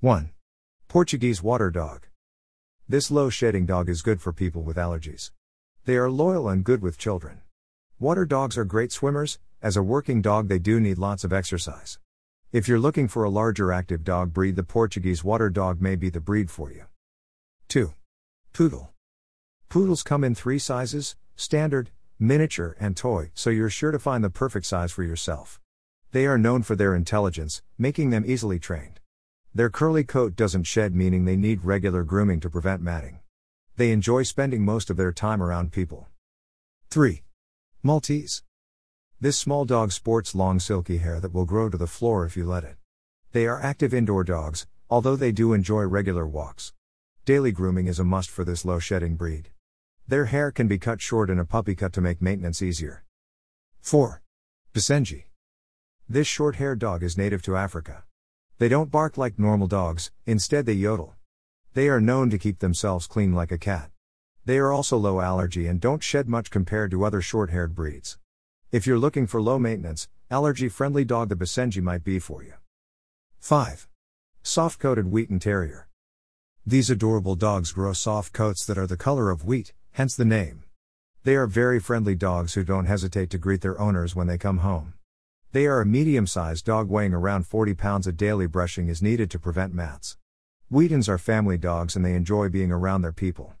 1. Portuguese Water Dog. This low shedding dog is good for people with allergies. They are loyal and good with children. Water dogs are great swimmers, as a working dog, they do need lots of exercise. If you're looking for a larger active dog breed, the Portuguese Water Dog may be the breed for you. 2. Poodle. Poodles come in three sizes standard, miniature, and toy, so you're sure to find the perfect size for yourself. They are known for their intelligence, making them easily trained. Their curly coat doesn't shed, meaning they need regular grooming to prevent matting. They enjoy spending most of their time around people. 3. Maltese. This small dog sports long silky hair that will grow to the floor if you let it. They are active indoor dogs, although they do enjoy regular walks. Daily grooming is a must for this low shedding breed. Their hair can be cut short in a puppy cut to make maintenance easier. 4. Basenji. This short haired dog is native to Africa. They don't bark like normal dogs, instead, they yodel. They are known to keep themselves clean like a cat. They are also low allergy and don't shed much compared to other short haired breeds. If you're looking for low maintenance, allergy friendly dog, the Basenji might be for you. 5. Soft coated Wheaten Terrier. These adorable dogs grow soft coats that are the color of wheat, hence the name. They are very friendly dogs who don't hesitate to greet their owners when they come home. They are a medium sized dog weighing around 40 pounds. A daily brushing is needed to prevent mats. Wheatens are family dogs and they enjoy being around their people.